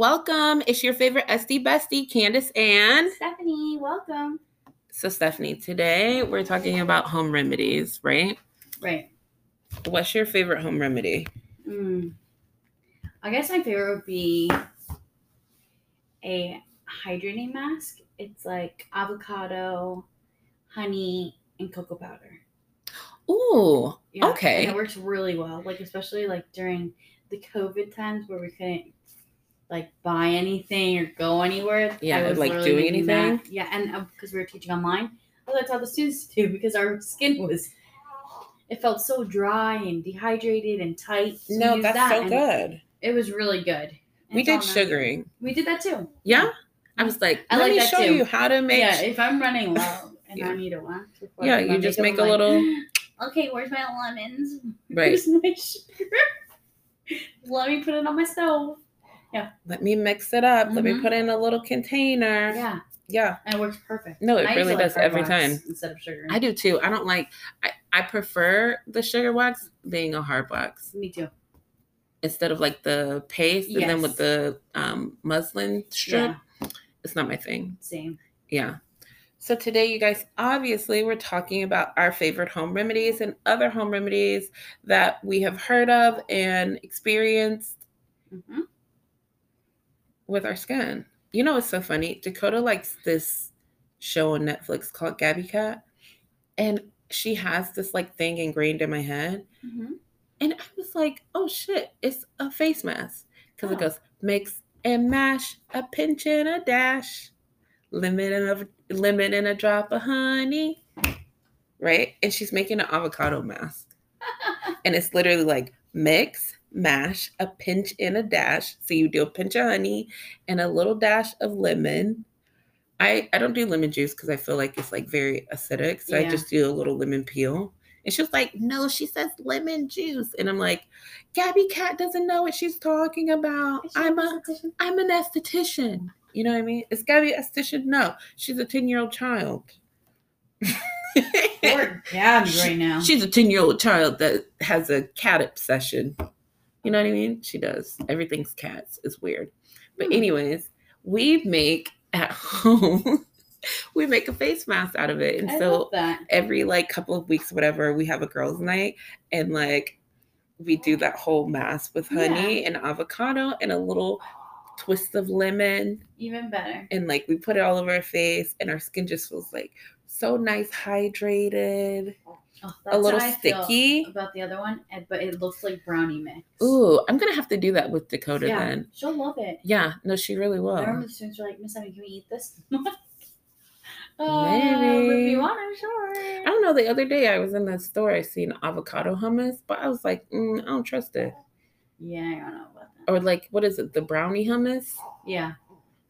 Welcome. It's your favorite SD bestie, Candace and Stephanie, welcome. so Stephanie. Today we're talking about home remedies, right? Right. What's your favorite home remedy? Mm. I guess my favorite would be a hydrating mask. It's like avocado, honey, and cocoa powder. Ooh, Yeah, Okay. And it works really well. Like especially like during the COVID times where we couldn't like buy anything or go anywhere. Yeah, I was like, doing that. anything? Yeah, and uh, because we were teaching online, well, that's how the students do because our skin was. It felt so dry and dehydrated and tight. So no, that's that, so good. It was really good. We did sugaring. We did that too. Yeah, I was like, I let like me show too. you how to make. yeah, if I'm running low and Yeah. I need a I Yeah, you just make a like, little- Okay, where's my lemons? Right. Where's my sugar? Let me put it on my stove. Let me mix it up. Let me Mhm. put in a little container. Yeah, Yeah, and it works perfect. No, it I really does hard every time. instead of sugar. I do too. I don't like. I I prefer the sugar wax being a hard wax Me too. instead of like the paste and then with the um, muslin strip. Yeah, It's not my thing. same. Yeah. So today, you guys, obviously, we're talking about our favorite home remedies and other home remedies that we have heard of and experienced hmm with our skin. You know, it's so funny. Dakota likes this show on Netflix called Gabby Cat, and she has this like thing ingrained in my head. hmm And I was like, oh shit, it's a face mask. Because Oh. it goes mix and mash, a pinch and a dash, lemon and a lemon and a drop of honey. Right? And she's making an avocado mask. And it's literally like mix, mash, a pinch and a dash. So you do a pinch of honey and a little dash of lemon. I, I don't do lemon juice because I feel like it's like very acidic. So I just do a little lemon peel. And she was like, no, she says lemon juice. And I'm like, Gabby Cat doesn't know what she's talking about. I'm a I'm an esthetician. You know what I mean? Is Gabby an esthetician? No. She's a 10-year-old child. Poor Gabby right now. She's a 10-year-old child that has a cat obsession. You know what I mean? She does. Everything's cats. It's weird. But Hmm. anyways, we make at home, we make a face mask out of it. And I so every like couple of weeks, whatever, we have a girls' night and like we do that whole mask with honey and avocado and a little twist of lemon. Even better. And like we put it all over our face and our skin just feels like so nice, hydrated. Oh, A little sticky. about the other one, but it looks like brownie mix. Ooh, I'm gonna have to do that with Dakota yeah, then. she'll love it. Yeah, no, she really will. I remember the students were like, Miss Emmy, can we eat this? uh, Maybe. If you want to, sure. I don't know. The other day I was in the store, I seen avocado hummus, but I was like, mm, I don't trust it. Yeah, I don't know about that. Or like, what is it? The brownie hummus? Yeah.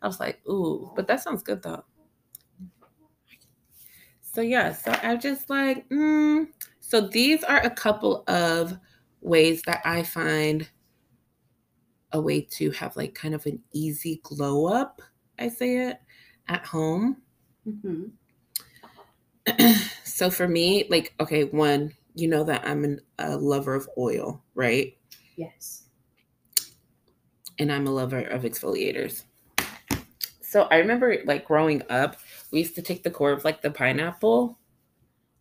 I was like, ooh, but that sounds good though. So yeah, so I'm just like, mm. so these are a couple of ways that I find a way to have like kind of an easy glow up, I say it, at home. Mm-hmm. so for me, like, okay, one, you know that I'm an, a lover of oil, right? Yes. and I'm a lover of exfoliators. So I remember like growing up, we used to take the core of like the pineapple,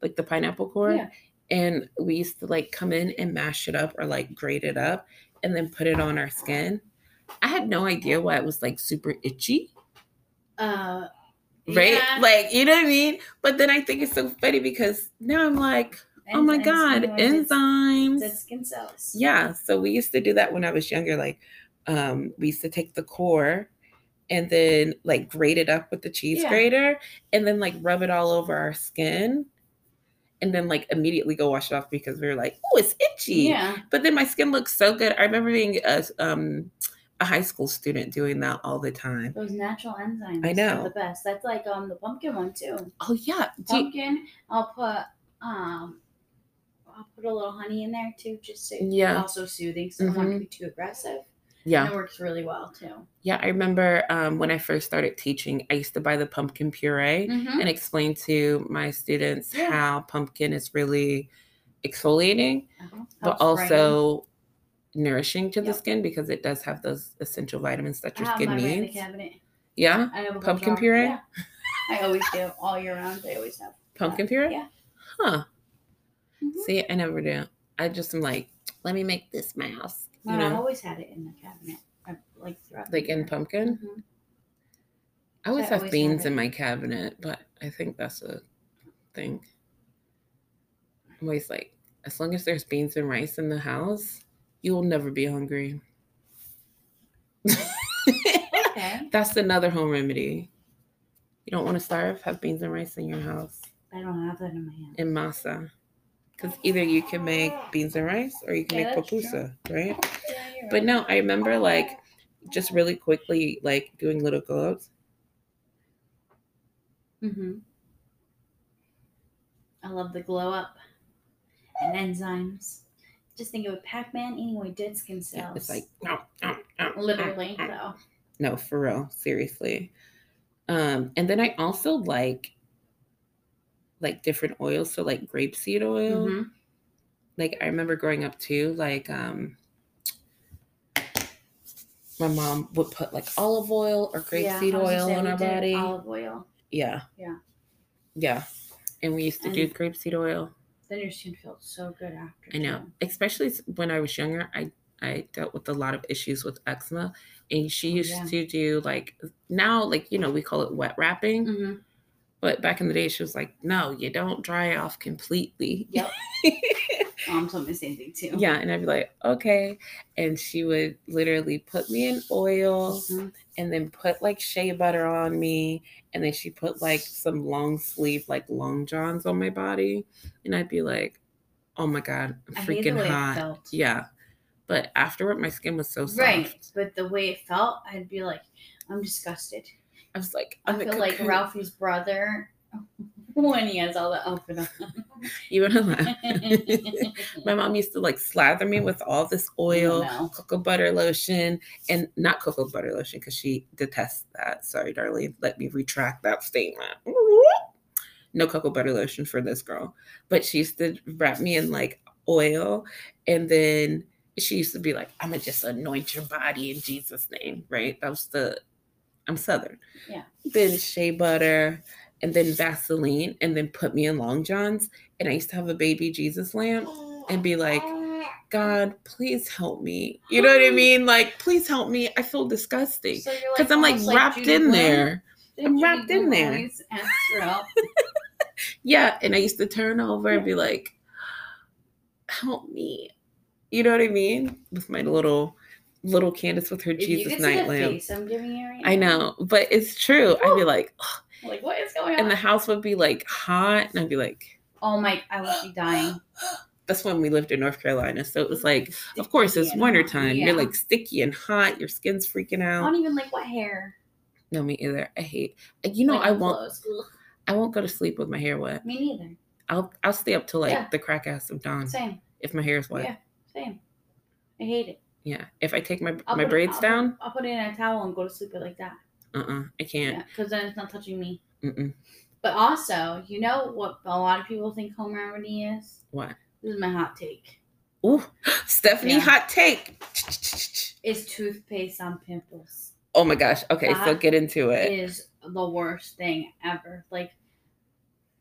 like the pineapple core, Yeah. and we used to like come in and mash it up or like grate it up and then put it on our skin. I had no idea why it was like super itchy, Uh, right? yeah. Like, you know what I mean? But then I think it's so funny because now I'm like, oh my God, you know, it's- enzymes. It's skin cells. Yeah, so we used to do that when I was younger. Like, um, we used to take the core and then like grate it up with the cheese Yeah. grater and then like rub it all over our skin and then like immediately go wash it off because we were like, oh, it's itchy. Yeah. But then my skin looks so good. I remember being a um a high school student doing that all the time. Those natural enzymes. I know. Are the best. That's like um the pumpkin one too. Oh yeah. Do you- Pumpkin. I'll put um. I'll put a little honey in there too, just to Yeah. also soothing. So I don't want it Mhm. to be too aggressive. Yeah. And it works really well too. Yeah. I remember um when I first started teaching, I used to buy the pumpkin puree. Mm-hmm. and explain to my students Yeah. how pumpkin is really exfoliating, Uh-huh. but also nourishing to the skin because it does have those essential vitamins that your skin mine right in the needs. Yeah, I have a Pumpkin puree? Yeah. I always do all year round. I always have. pumpkin puree. Yeah. Huh. Mhm. See, I never do. I just am like, let me make this You Well, I've always had it in the cabinet. I, like throughout. like in pumpkin. Mhm. I always I have always beans in my cabinet, but I think that's a thing. I'm always like, as long as there's beans and rice in the house, you will never be hungry. Okay. that's another home remedy. You don't want to starve? Have beans and rice in your house I don't have that in my hand. and masa. Because either you can make beans and rice or you can Yeah, make true. right? Yeah, But right. no, I remember like just really quickly like doing little gloves. Mm-hmm. I love the glow up and enzymes. Just think of it, Pac-Man eating away dead skin cells. Yeah, it's like no, no, no, literally no, though. no, for real, seriously. Um, and then I also like like different oils, so like grapeseed oil. Mhm. Like I remember growing up too, like um my mom would put like olive oil or Yeah, grapeseed I oil on our body. Olive oil. Yeah. Yeah. Yeah. And we used to do And- grapeseed oil. Then your skin feels so good after. I know. too. Especially when I was younger, I I dealt with a lot of issues with eczema. And she Oh, used yeah. to do like now, like, you know, we call it wet wrapping. Mhm. But back in the day, she was like, no, you don't dry off completely. Yep. Mom told me the same thing too. yeah. And I'd be like, okay. And she would literally put me in oil Mhm. and then put like shea butter on me. And then she put like some long sleeve, like long johns on my body. And I'd be like, oh my God, I'm freaking hot. Yeah. But afterward, my skin was so soft. Right, but the way it felt, I'd be like, I'm disgusted. I was like, I feel like. Ralphie's brother when he has all the outfit on. You wanna laugh? My mom used to like slather me with all this oil, cocoa butter lotion, and not cocoa butter lotion because she detests that. Sorry, darling. Let me retract that statement. No cocoa butter lotion for this girl. But she used to wrap me in like oil and then she used to be like, I'm gonna just anoint your body in Jesus' name, right? That was the I'm southern. Yeah. Then shea butter and then Vaseline and then put me in long johns. And I used to have a baby Jesus lamp and be like, God, please help me. You know what I mean? Like, please help me. I feel disgusting. So you're Because I'm like wrapped Judy in there. I'm wrapped in there. always ask for help? Yeah. And I used to turn over and be like, help me. You know what I mean? With my little little Candace with her If Jesus night lamp. face I'm giving you right I know, but it's true. I'd be like, "Ugh," Like, what is going on? and the house would be like hot, and I'd be like, oh my, I would be dying. that's when we lived in North Carolina. So it was like, of course, it's Sticky and wintertime. You're like sticky and hot. Your skin's freaking out. I don't even like wet hair. No, me either. I hate. You know, Like I won't. I won't go to sleep with my hair wet. Me neither. I'll I'll stay up till like Yeah. the crack ass of dawn Same. if my hair is wet. Yeah. Same. I hate it. Yeah. If I take my I'll my put- braids I'll put- down, I'll put it in a towel and go to sleep like that. uh uh I can't. Yeah, because then it's not touching me. Mm-mm. But also, you know what a lot of people think home remedy is? What? This is my hot take. Ooh, Stephanie, Yeah. hot take. Is toothpaste on pimples. Oh my gosh. Okay, so get into it. Is the worst thing ever. Like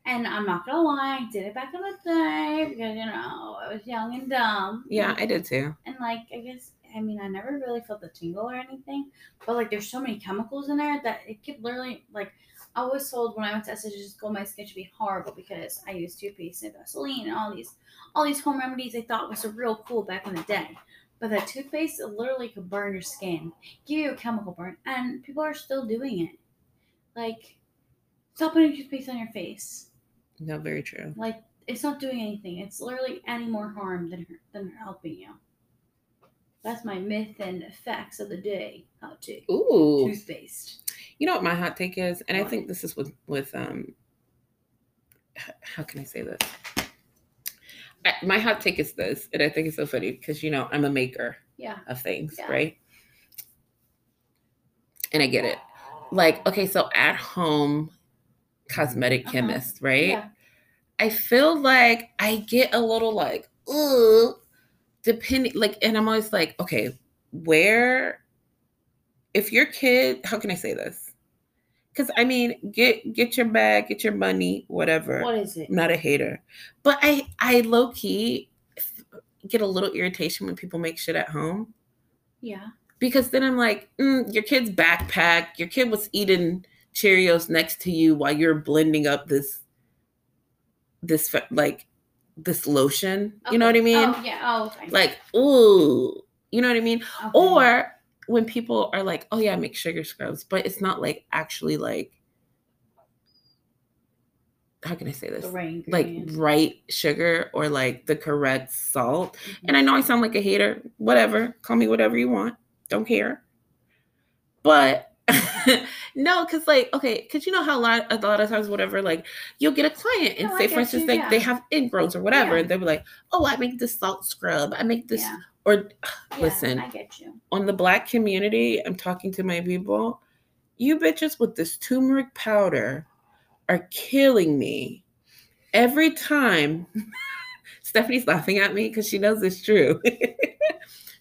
and I'm not gonna lie, I did it back in the day because you know, I was young and dumb. Yeah, I did too. and like I guess I mean I never really felt the tingle or anything, but like there's so many chemicals in there that it could literally like I was told when I went to SSG school my skin should be horrible because I used toothpaste and Vaseline and all these all these home remedies I thought was real cool back in the day. But that toothpaste it literally could burn your skin, give you a chemical burn, and people are still doing it. Like, stop putting toothpaste on your face. No, very true. Like, it's not doing anything. It's literally any more harm than than helping you. That's my myth and facts of the day. How to Ooh. toothpaste. You know what my hot take is, and I think this is with with um. How can I say this? I, my hot take is this, and I think it's so funny because you know I'm a maker Yeah. of things, Yeah. right? And I get it. Like, okay, so at home cosmetic Uh-huh. chemist, right? Yeah. I feel like I get a little like, ooh, depending like and i'm always like okay where if your kid how can i say this because i mean get get your bag get your money whatever What is it? I'm not a hater but i i low-key get a little irritation when people make shit at home Yeah. because then i'm like mm, your kid's backpack your kid was eating cheerios next to you while you're blending up this this like this lotion you know what i mean Oh, yeah. Oh, okay. like ooh you know what i mean Okay. or when people are like, "Oh yeah, I make sugar scrubs," but it's not like actually like how can I say this? right Like right sugar or like the correct salt. Mhm. And I know I sound like a hater. Whatever, call me whatever you want. Don't care. But no, because like okay, because you know how a lot a lot of times whatever like you'll get a client and No, say for instance you, like they have ingrowns or whatever Yeah. and they'll be like, oh I make this salt scrub, I make this yeah. or Yeah, listen I get you. on the black community, I'm talking to my people. You bitches with this turmeric powder are killing me. Every time Stephanie's laughing at me because she knows it's true.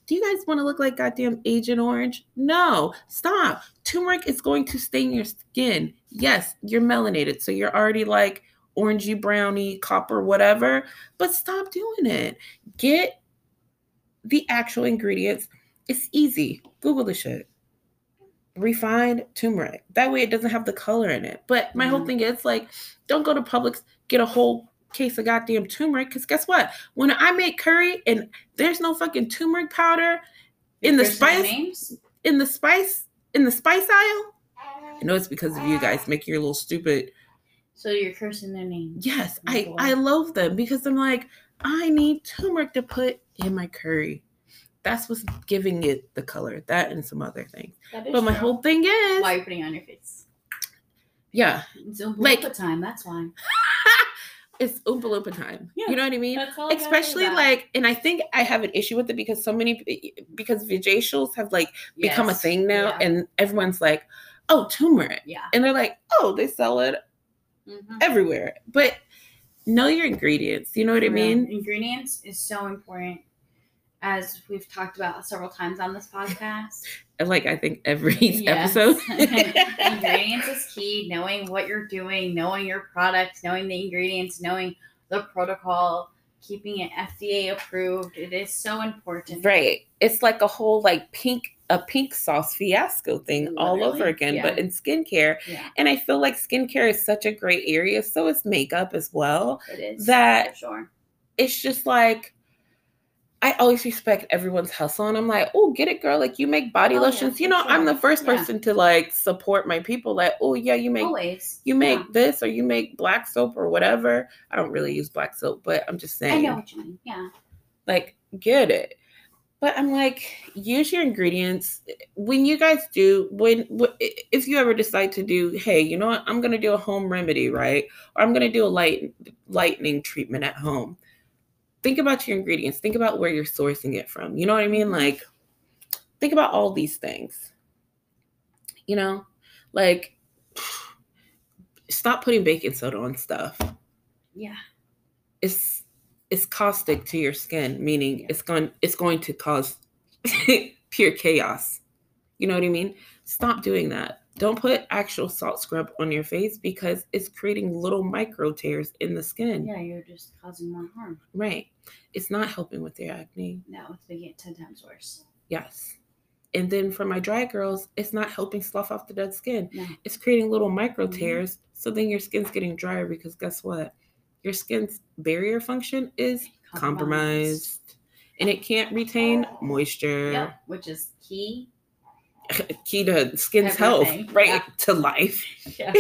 Do you guys want to look like goddamn Agent Orange? No, stop. Turmeric is going to stain your skin. Yes, you're melanated, so you're already like orangey, browny, copper, whatever. But stop doing it. Get the actual ingredients. It's easy. Google the shit. Refined turmeric. That way it doesn't have the color in it. But my whole Mhm. thing is like, don't go to Publix, get a whole case of goddamn turmeric. Because guess what? When I make curry and there's no fucking turmeric powder in the name spice in the spice in the spice aisle. I know it's because of you ah. guys making your little stupid So you're cursing their names. Yes, Oh, I. I love them because I'm like I need turmeric to put in my curry. That's what's giving it the color. That and some other things. But my true. whole thing is, Why are you putting it on your face? yeah, It's Like- time. That's why. it's Oompa Loompa time. Yeah, you know what I mean? That's all. I gotta say Especially like, and I think I have an issue with it because so many because vajacials have like become a thing now, yeah, and everyone's like, oh, turmeric, yeah. and they're like, oh, they sell it Mhm. everywhere, but know your ingredients. You know what I mean? Ingredients is so important, as we've talked about several times on this podcast. Like I think every Yes. episode. ingredients is key. Knowing what you're doing, knowing your products, knowing the ingredients, knowing the protocol, keeping it FDA approved. It is so important. Right. It's like a whole like pink a pink sauce fiasco thing all over again, yeah. but in skincare. Yeah, And I feel like skincare is such a great area. So is makeup as well. it is. That- for sure. It's just like I always respect everyone's hustle. And I'm like, oh, get it, girl. Like you make body Oh, yeah, lotions. you for know, I'm the first Yeah. person to like support my people. Like, oh yeah, you make Always. you make Yeah. this or you make black soap or whatever. I don't really use black soap, but I'm just saying. I know what you mean. Yeah. like get it but i'm like use your ingredients when you guys do when if you ever decide to do hey you know what i'm gonna do a home remedy right or i'm gonna do a light lightning treatment at home think about your ingredients think about where you're sourcing it from you know what i mean like think about all these things you know like stop putting baking soda on stuff Yeah. it's it's caustic to your skin, meaning Yeah. it's going it's going to cause pure chaos. You know what I mean? Stop doing that. Don't put actual salt scrub on your face because it's creating little micro tears in the skin. Yeah, you're just causing more harm. Right. It's not helping with your acne. No, it's making it ten times worse. Yes. And then for my dry girls, it's not helping slough off the dead skin. No. It's creating little micro Mhm. tears. So then your skin's getting drier because guess what? Your skin's barrier function is compromised and it can't retain moisture Yep, which is key. Key to skin's Everything, health right yeah. to life Yeah.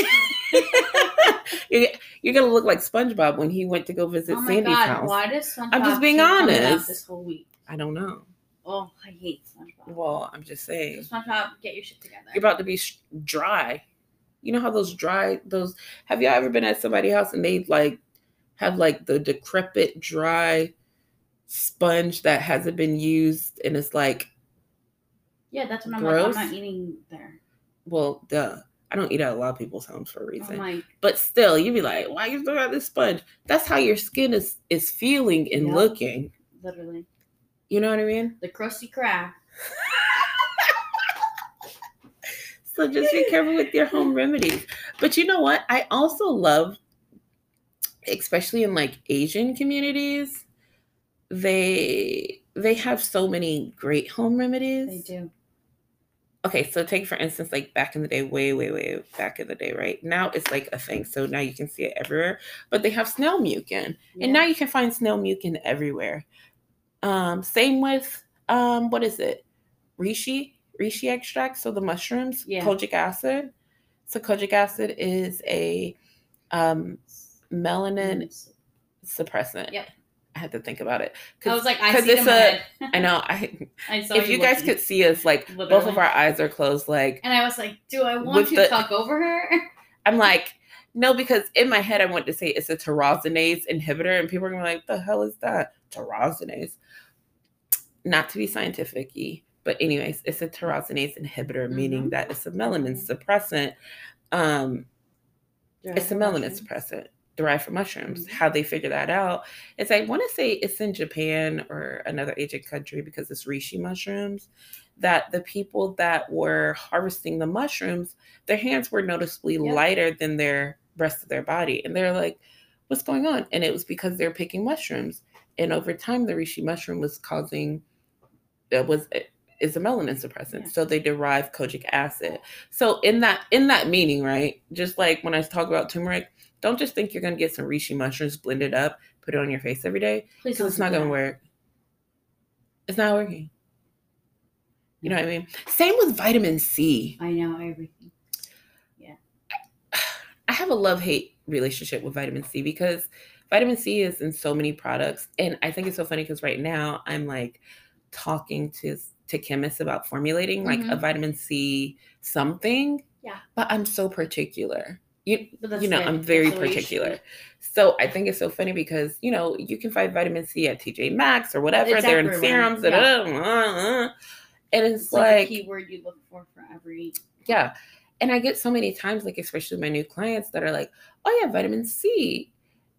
you're, gonna look like spongebob when he went to go visit oh sandy's god, house why does SpongeBob I'm just being keep coming up honest. this whole week? i don't know Oh, I hate SpongeBob. well i'm just saying SpongeBob, get your shit together. you're about to be dry you know how those dry those have y'all ever been at somebody's house and they like have like the decrepit dry sponge that hasn't been used and it's like yeah, that's when I'm Gross. like, I'm not eating there. well duh i don't eat at a lot of people's homes for a reason like, but still you'd be like why you still out this sponge that's how your skin is is feeling and Yep. looking literally. You know what I mean? The crusty crack. So just be careful with your home remedies. But you know what? I also love, especially in like Asian communities, they they have so many great home remedies. They do. Okay, so take for instance, like back in the day, way, way, way back in the day, right? Now it's like a thing. So now you can see it everywhere. But they have snail mucin. And now you can find snail mucin everywhere. Um, same with um, what is it? Reishi, reishi extract. So the mushrooms, Yeah. kojic acid. So kojic acid is a um, melanin suppressant. Yep. I had to think about it. I was like, I 'cause see it it's in my head. I know. I I saw if you guys could see us, like both of our eyes are closed. Like And I was like, do I want to the- talk over her? I'm like, no, because in my head I want to say it's a tyrosinase inhibitor, and people are gonna be like, the hell is that? Tyrosinase. Not to be scientific but anyways, it's a tyrosinase inhibitor, meaning Mhm. that it's a melanin suppressant. Um, it's a melanin suppressant derived from mushrooms. Mhm. How they figure that out is I want to say it's in Japan or another Asian country because it's reishi mushrooms. That the people that were harvesting the mushrooms, their hands were noticeably Yep. lighter than their rest of their body, and they're like, "What's going on?" And it was because they're picking mushrooms, and over time, the reishi mushroom was causing it was is a melanin suppressant Yeah. so they derive kojic acid so in that in that meaning right just like when i talk about turmeric don't just think you're going to get some reishi mushrooms blended up put it on your face every day Please because it's not going to that. work it's not working you know what i mean same with vitamin c I know everything. Yeah. I have a love hate relationship with vitamin C because vitamin C is in so many products. And I think it's so funny because right now I'm like talking to to chemists about formulating like a Mhm. vitamin C something. Yeah. But I'm so particular. You you know, good. I'm very That's the way you should particular. So I think it's so funny because, you know, you can find vitamin C at TJ Maxx or whatever. It's They're in serums. Yeah. da- da- da- And it's, It's like, like a keyword you look for for every. yeah. And I get so many times, like, especially my new clients that are like, oh, yeah, vitamin C.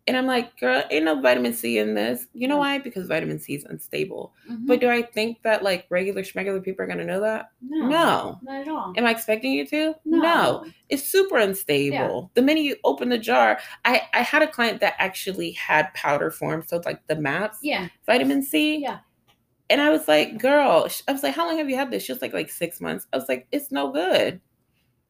And I'm like, girl, ain't no vitamin C in this. You know why? Because vitamin C is unstable. Mhm. But do I think that, like, regular schmegular people are going to know that? no, No. not at all. Am I expecting you to? no. It's super unstable. The minute you open the jar, I, I had a client that actually had powder form. So, it's like the maps, Yeah. vitamin C. Yeah. And I was like, girl, I was like, how long have you had this? She was like, like six months. I was like, it's no good.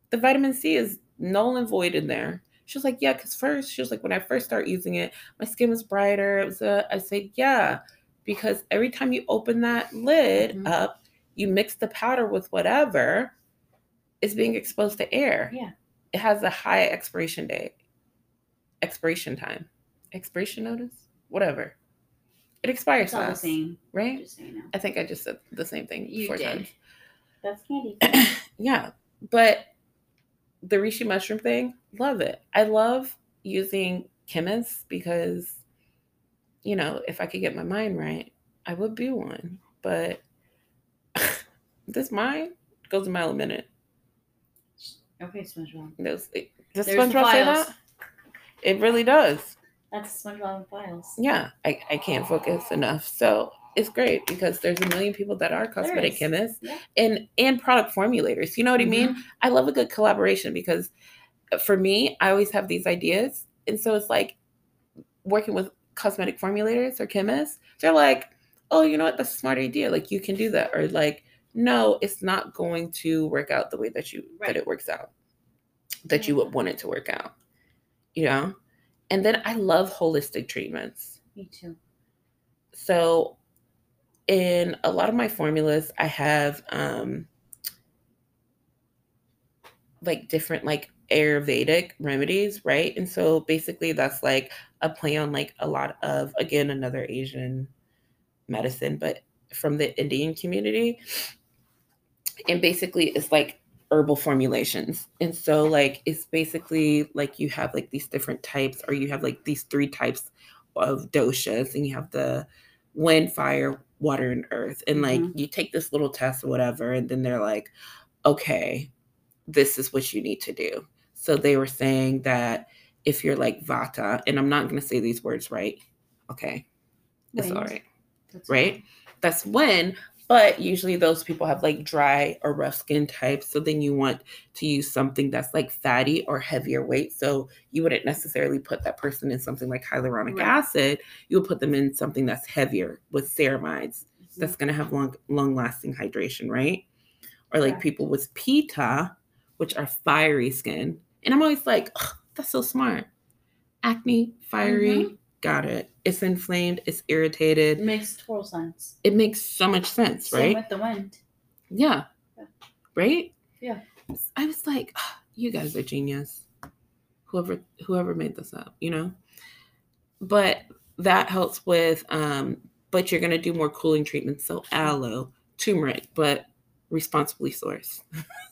The vitamin C is null and void in there. She was like, yeah, because first, she was like, when I first started using it, my skin was brighter. It was a, I said, yeah, because every time you open that lid Mhm. up, you mix the powder with whatever it's being exposed to air. Yeah. It has a high expiration date, expiration time, expiration notice, whatever. It expires It's all the same. right? So you know. I think I just said the same thing You four did. times. That's candy. Yeah, but the reishi mushroom thing, love it. I love using chemists because, you know, if I could get my mind right, I would be one. But this mind goes a mile a minute. Okay, SpongeBob. Does, it, does There's SpongeBob say that? It really does. That's SpongeBob Files. Yeah, I, I can't focus enough. So it's great because there's a million people that are cosmetic chemists Yeah. and and product formulators. You know what I mean? I love a good collaboration because uh, for me, I always have these ideas. And so it's like working with cosmetic formulators or chemists, they're like, oh, you know what? That's a smart idea. Like you can do that. Or like, no, it's not going to work out the way that you Right. that it works out. That you would want it to work out. You know? And then I love holistic treatments. Me too. So in a lot of my formulas, I have um like different like Ayurvedic remedies, right? And so basically that's like a play on like a lot of again another Asian medicine, but from the Indian community. And basically it's like herbal formulations. And so like it's basically like you have like these different types or you have like these three types of doshas and you have the wind, fire, water, and earth. And like Mhm. you take this little test or whatever, and then they're like, okay, this is what you need to do. So they were saying that if you're like vata, and I'm not going to say these words right, okay, it's Wait. all right, That's right? that's when. But usually those people have like dry or rough skin types. So then you want to use something that's like fatty or heavier weight. So you wouldn't necessarily put that person in something like hyaluronic Right. acid. You would put them in something that's heavier with ceramides. That's going to have long, long lasting hydration, right? Or like Correct. people with pitta, which are fiery skin. And I'm always like, that's so smart. Acne, fiery, Mhm. Got it. It's inflamed, it's irritated. It makes total sense. It makes so much sense, Same right? with the wind. Yeah. Yeah. Right? Yeah. I was like, "Ah, you guys are genius. Whoever whoever made this up, you know? But that helps with um but you're going to do more cooling treatments so aloe, turmeric, but responsibly sourced.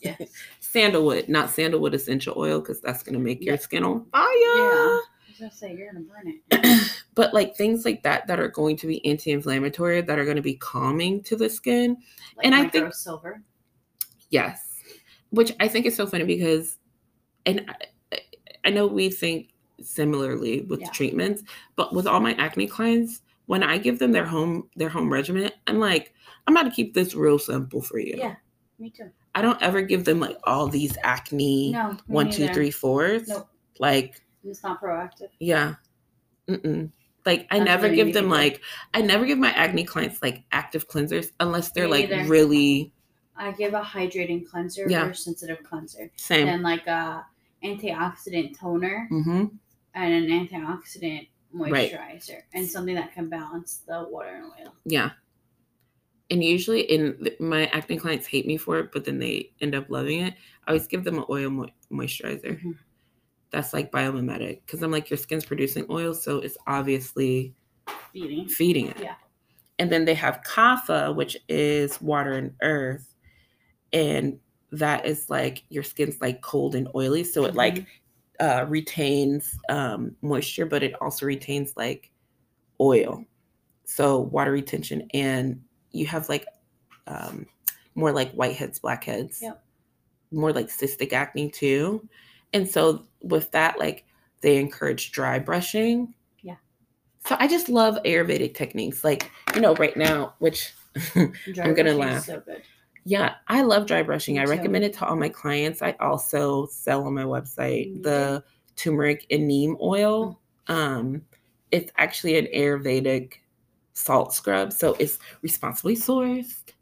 Yes. Sandalwood, not sandalwood essential oil cuz that's going to make your skin on fire. I say you're gonna burn it. but like things like that that are going to be anti-inflammatory that are going to be calming to the skin Like And I think- silver. Yes, which I think is so funny because, and I, I know we think similarly with Yeah. treatments, but with all my acne clients, when I give them their home their home regimen, I'm like, I'm gonna keep this real simple for you. Yeah. Me too. I don't ever give them like all these acne No. one, two, three, fours. Nope. Like, It's not Proactiv. yeah, Mm-mm. like I That's never give them need to do. like I never give my acne clients like active cleansers unless they're Me like neither. really I give a hydrating cleanser Yeah. or sensitive cleanser. same. Then like a antioxidant toner mm-hmm. and an antioxidant Right. moisturizer and something that can balance the water and oil. Yeah. And usually, in my acne clients hate me for it, but then they end up loving it. I always give them an oil mo- moisturizer. Mhm. That's like biomimetic because I'm like, your skin's producing oil, so it's obviously Feeding. feeding it. Yeah. And then they have kapha, which is water and earth, and that is like your skin's like cold and oily, so it like uh, retains um, moisture, but it also retains like oil. So water retention, and you have like um, more like whiteheads, blackheads, Yep. more like cystic acne too. And so with that, like they encourage dry brushing. Yeah. So I just love Ayurvedic techniques, like you know, right now, which I'm gonna laugh. So yeah, I love dry brushing. Me I too. recommend it to all my clients. I also sell on my website Me the turmeric and neem oil. Mm. Um, it's actually an Ayurvedic salt scrub, so it's responsibly sourced.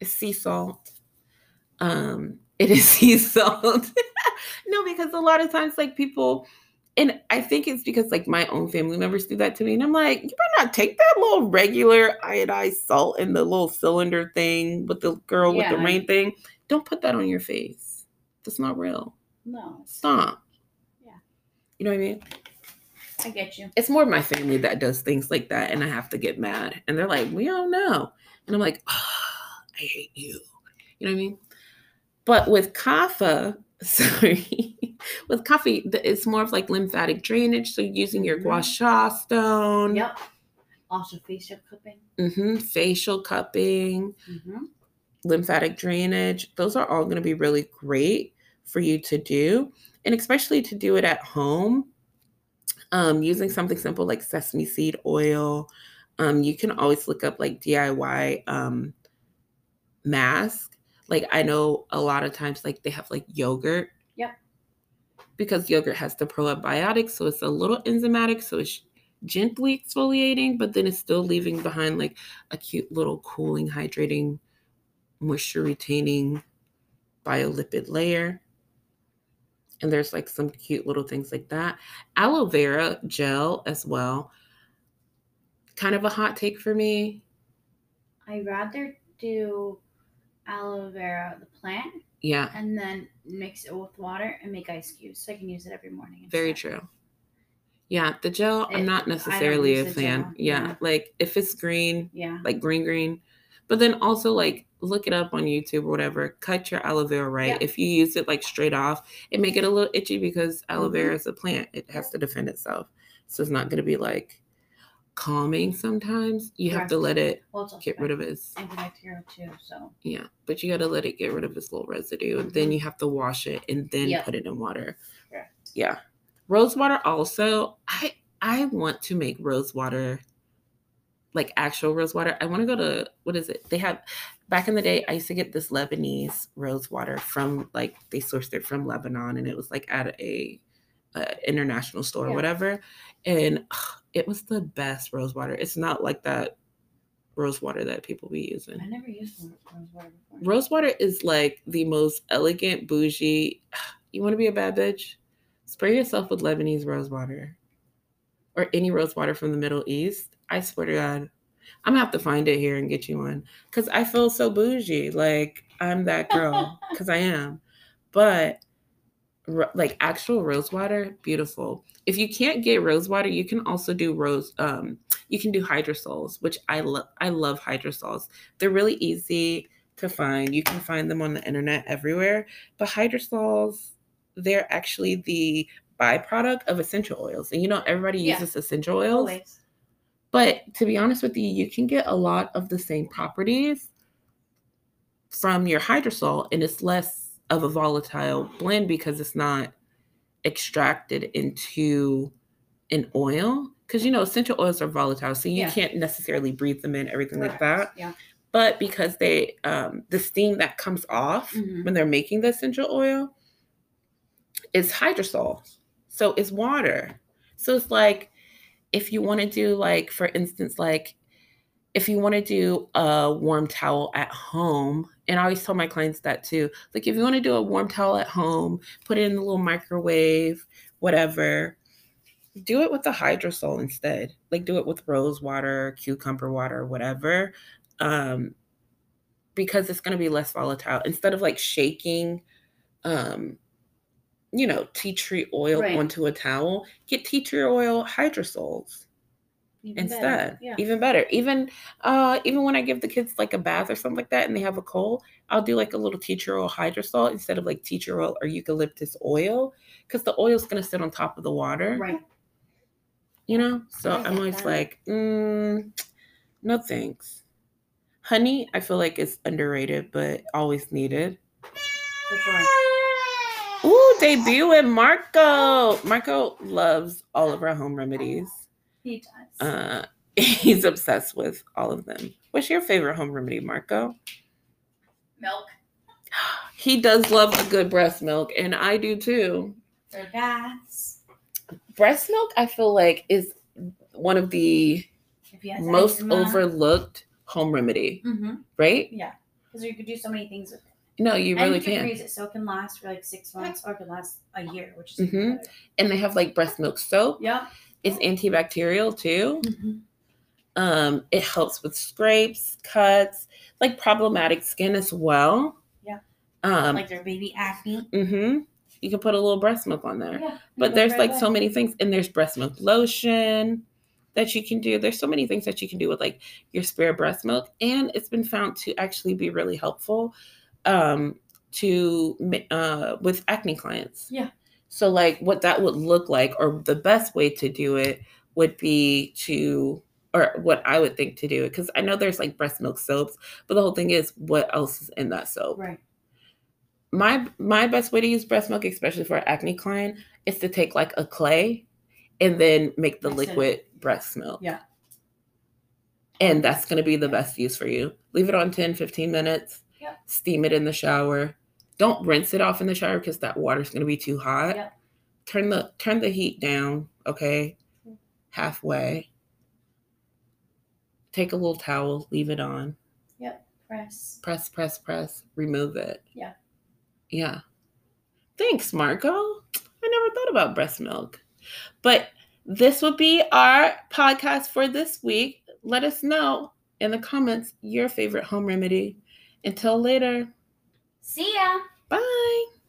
It's sea salt. Um, it is sea salt. no, because a lot of times, like people, and I think it's because like my own family members do that to me, and I'm like, you better not take that little regular iodized salt in the little cylinder thing with the girl with the rain thing. Don't put that on your face. That's not real. No, Stop. Yeah. You know what I mean? I get you. It's more my family that does things like that, and I have to get mad. And they're like, we don't know. And I'm like, "Ah, I hate you. You know what I mean? But with kapha, sorry, with coffee, it's more of like lymphatic drainage. So using your Mhm. gua sha stone, Yep. Also facial cupping. hmm facial cupping, Mm-hmm. lymphatic drainage, those are all going to be really great for you to do. And especially to do it at home, um, using something simple like sesame seed oil. Um, you can always look up like DIY um, mask. Like I know a lot of times, like they have like yogurt. Yep. Because yogurt has the probiotics, so it's a little enzymatic, so it's gently exfoliating, but then it's still leaving behind like a cute little cooling, hydrating, moisture retaining biolipid layer. And there's like some cute little things like that. Aloe vera gel as well. Kind of a hot take for me. I'd rather do aloe vera, the plant, Yeah, and then mix it with water and make ice cubes so I can use it every morning. very true. Yeah, the gel, It- I'm not necessarily a fan. Yeah, yeah. like if it's green, Yeah. like green, green. But then also like look it up on YouTube or whatever. Cut your aloe vera right. Yeah. If you use it like straight off, it may get a little itchy because aloe Mhm. vera is a plant. It has to defend itself. So it's not gonna be like calming sometimes. You have to let it Well, get rid of its antibacterial too. So yeah, but you gotta let it get rid of its little residue. And then Mhm. you have to wash it and then Yep. put it in water. correct. Yeah. Rose water also. I I want to make rose water like actual rose water, I want to go to what is it? They have back in the day. I used to get this Lebanese rose water from like they sourced it from Lebanon, and it was like at a, a international store or whatever, and ugh, it was the best rose water. It's not like that rose water that people be using. I never used rose water before. Rose water is like the most elegant, bougie. You want to be a bad bitch? Spray yourself with Lebanese rose water or any rose water from the Middle East. I swear to God, I'm gonna have to find it here and get you one because I feel so bougie. Like I'm that girl because I am. But like actual rose water, beautiful. If you can't get rose water, you can also do rose. Um, you can do hydrosols, which I love. I love hydrosols. They're really easy to find. You can find them on the internet everywhere. But hydrosols, they're actually the byproduct of essential oils. And you know, everybody Yeah. uses essential oils. Always. But to be honest with you, you can get a lot of the same properties from your hydrosol, and it's less of a volatile blend because it's not extracted into an oil. Because you know, essential oils are volatile, so you Yeah. can't necessarily breathe them in, everything like that. Yeah. But because they, um, the steam that comes off Mhm. when they're making the essential oil is hydrosol. So it's water. So it's like if you want to do like for instance like if you want to do a warm towel at home and I always tell my clients that too. Like if you want to do a warm towel at home, put it in the little microwave, whatever. Do it with the hydrosol instead. Like do it with rose water, cucumber water, whatever. Um because it's going to be less volatile instead of like shaking um you know tea tree oil Right. onto a towel get tea tree oil hydrosols Even better. instead Yeah. even better even uh even when i give the kids like a bath or something like that and they have a cold i'll do like a little tea tree oil hydrosol instead of like tea tree oil or eucalyptus oil because the oil's going to sit on top of the water Right. you know so i'm always that. like mm, no thanks honey i feel like it's underrated but always needed For sure. Ooh, debut with Marco. Marco loves all of our home remedies. He does. Uh, he's obsessed with all of them. What's your favorite home remedy, Marco? Milk He does love a good breast milk, and I do too. for gas. Breast milk, I feel like, is one of the If he has most eczema. overlooked home remedy, Mm-hmm. right? Yeah. Because you could do so many things with it. No, you really you can can. freeze it so it can last for like six months or it could last a year, which is Mhm. And they have like breast milk soap. Yep. It's antibacterial too. Mm-hmm. Um, it helps with scrapes, cuts, like problematic skin as well. Yeah. Um, like their baby acne. Mm-hmm. You can put a little breast milk on there. Yeah. But there's goes like right so many things, and there's breast milk lotion that you can do. There's so many things that you can do with like your spare breast milk, and it's been found to actually be really helpful um, to uh, with acne clients. Yeah. So like what that would look like, or the best way to do it would be to or what I would think to do it because I know there's like breast milk soaps, but the whole thing is what else is in that soap Right. my my best way to use breast milk, especially for acne client, is to take like a clay and then make the liquid breast milk. Yeah. And that's going to be the best use for you. Leave it on 10, 15 minutes. Yep. Steam it in the shower. Don't rinse it off in the shower because that water's going to be too hot. Yep. Turn the turn the heat down, okay? Halfway. Take a little towel, leave it on Yep. Press. press, press, press, remove it. Yeah. Yeah. Thanks, Marco. I never thought about breast milk. But this would be our podcast for this week. Let us know in the comments your favorite home remedy. Until later, See ya. bye.